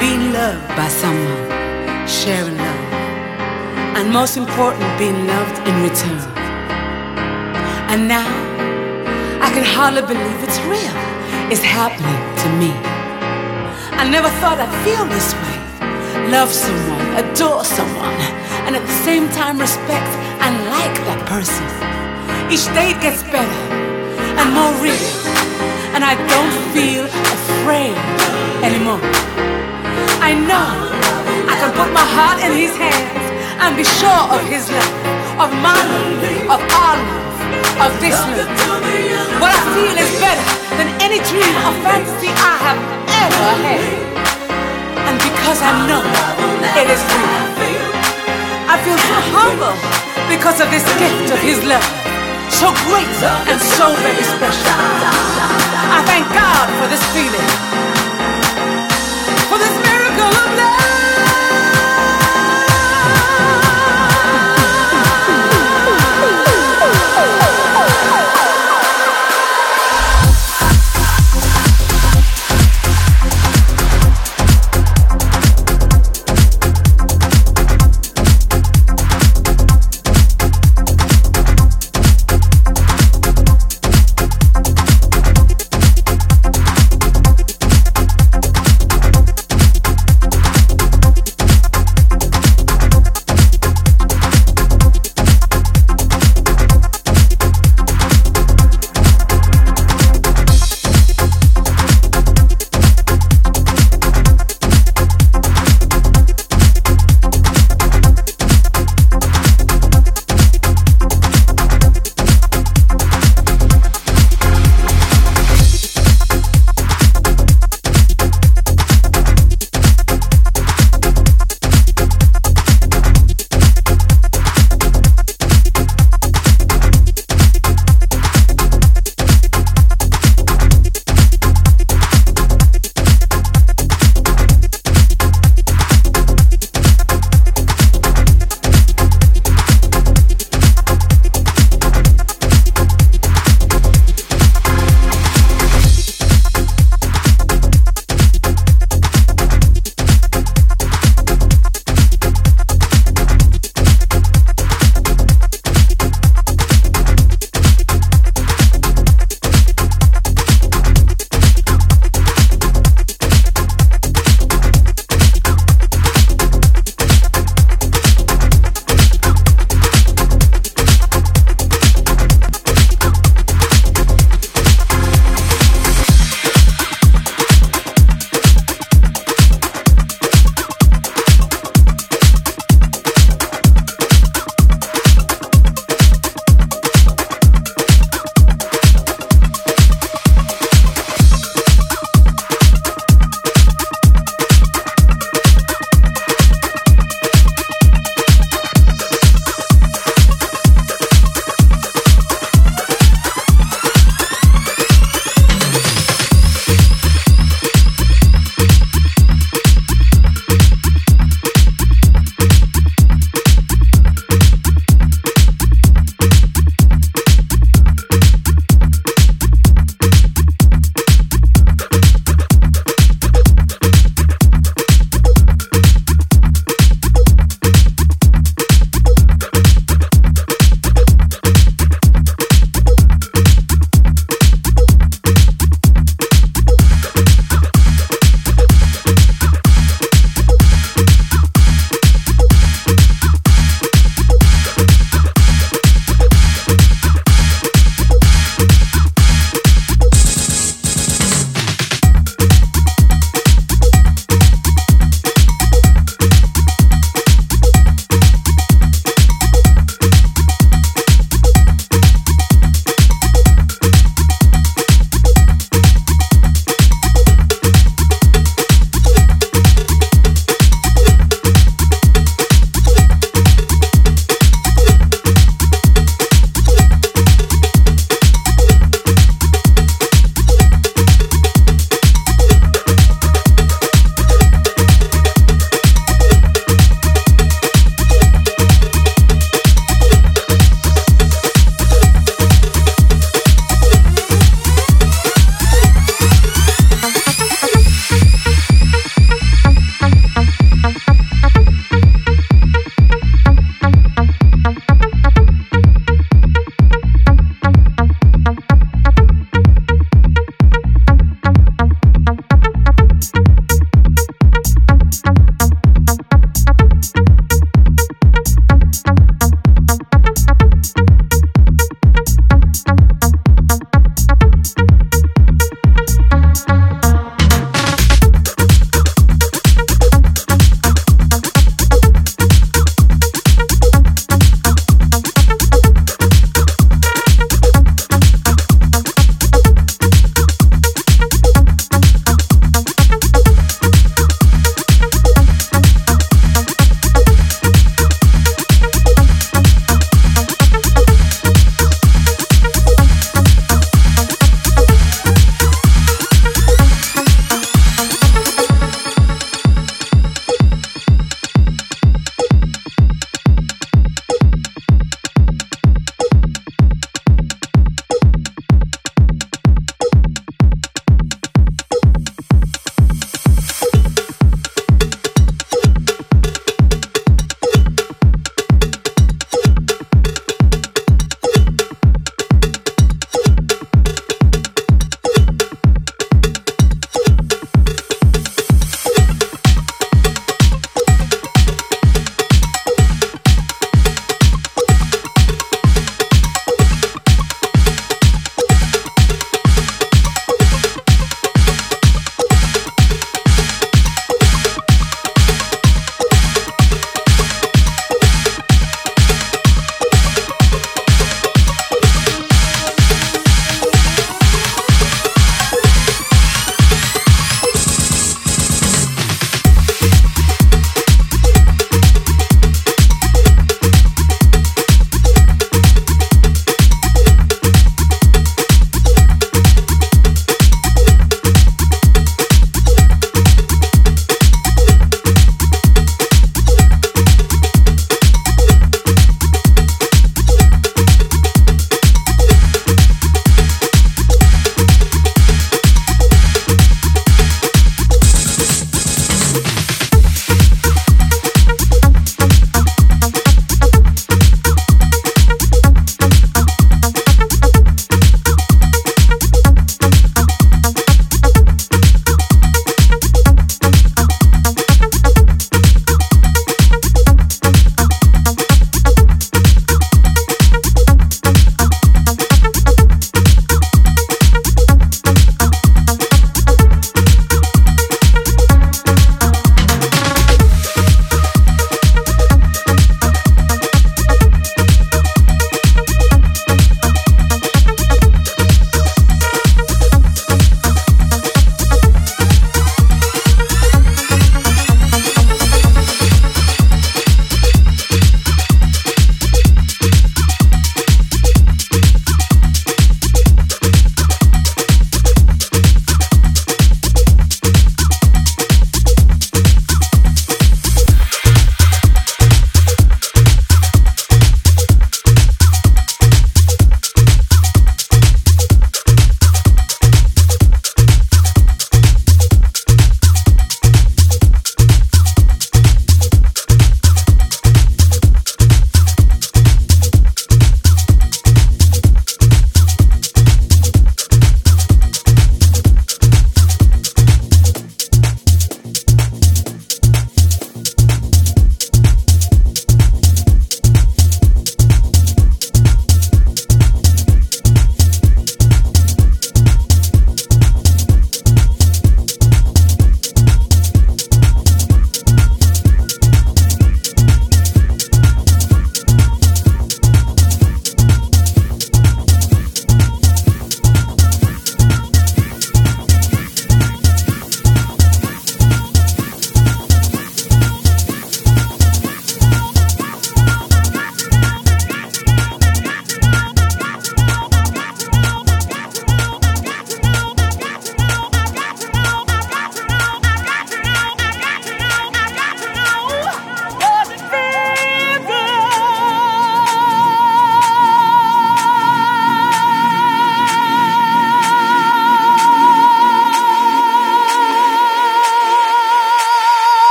being loved by someone, sharing love, and most important, being loved in return. And now, I can hardly believe it's real. It's happening to me. I never thought I'd feel this way. Love someone, adore someone, and at the same time respect and like that person. Each day it gets better and more real, and I don't feel afraid anymore. I know I can put my heart in His hands and be sure of His love, of my love, of our love, of this love. What I feel is better than any dream or fantasy I have ever had. And because I know it is real, I feel so humble because of this gift of His love. So great and so very special. I thank God for this feeling gonna love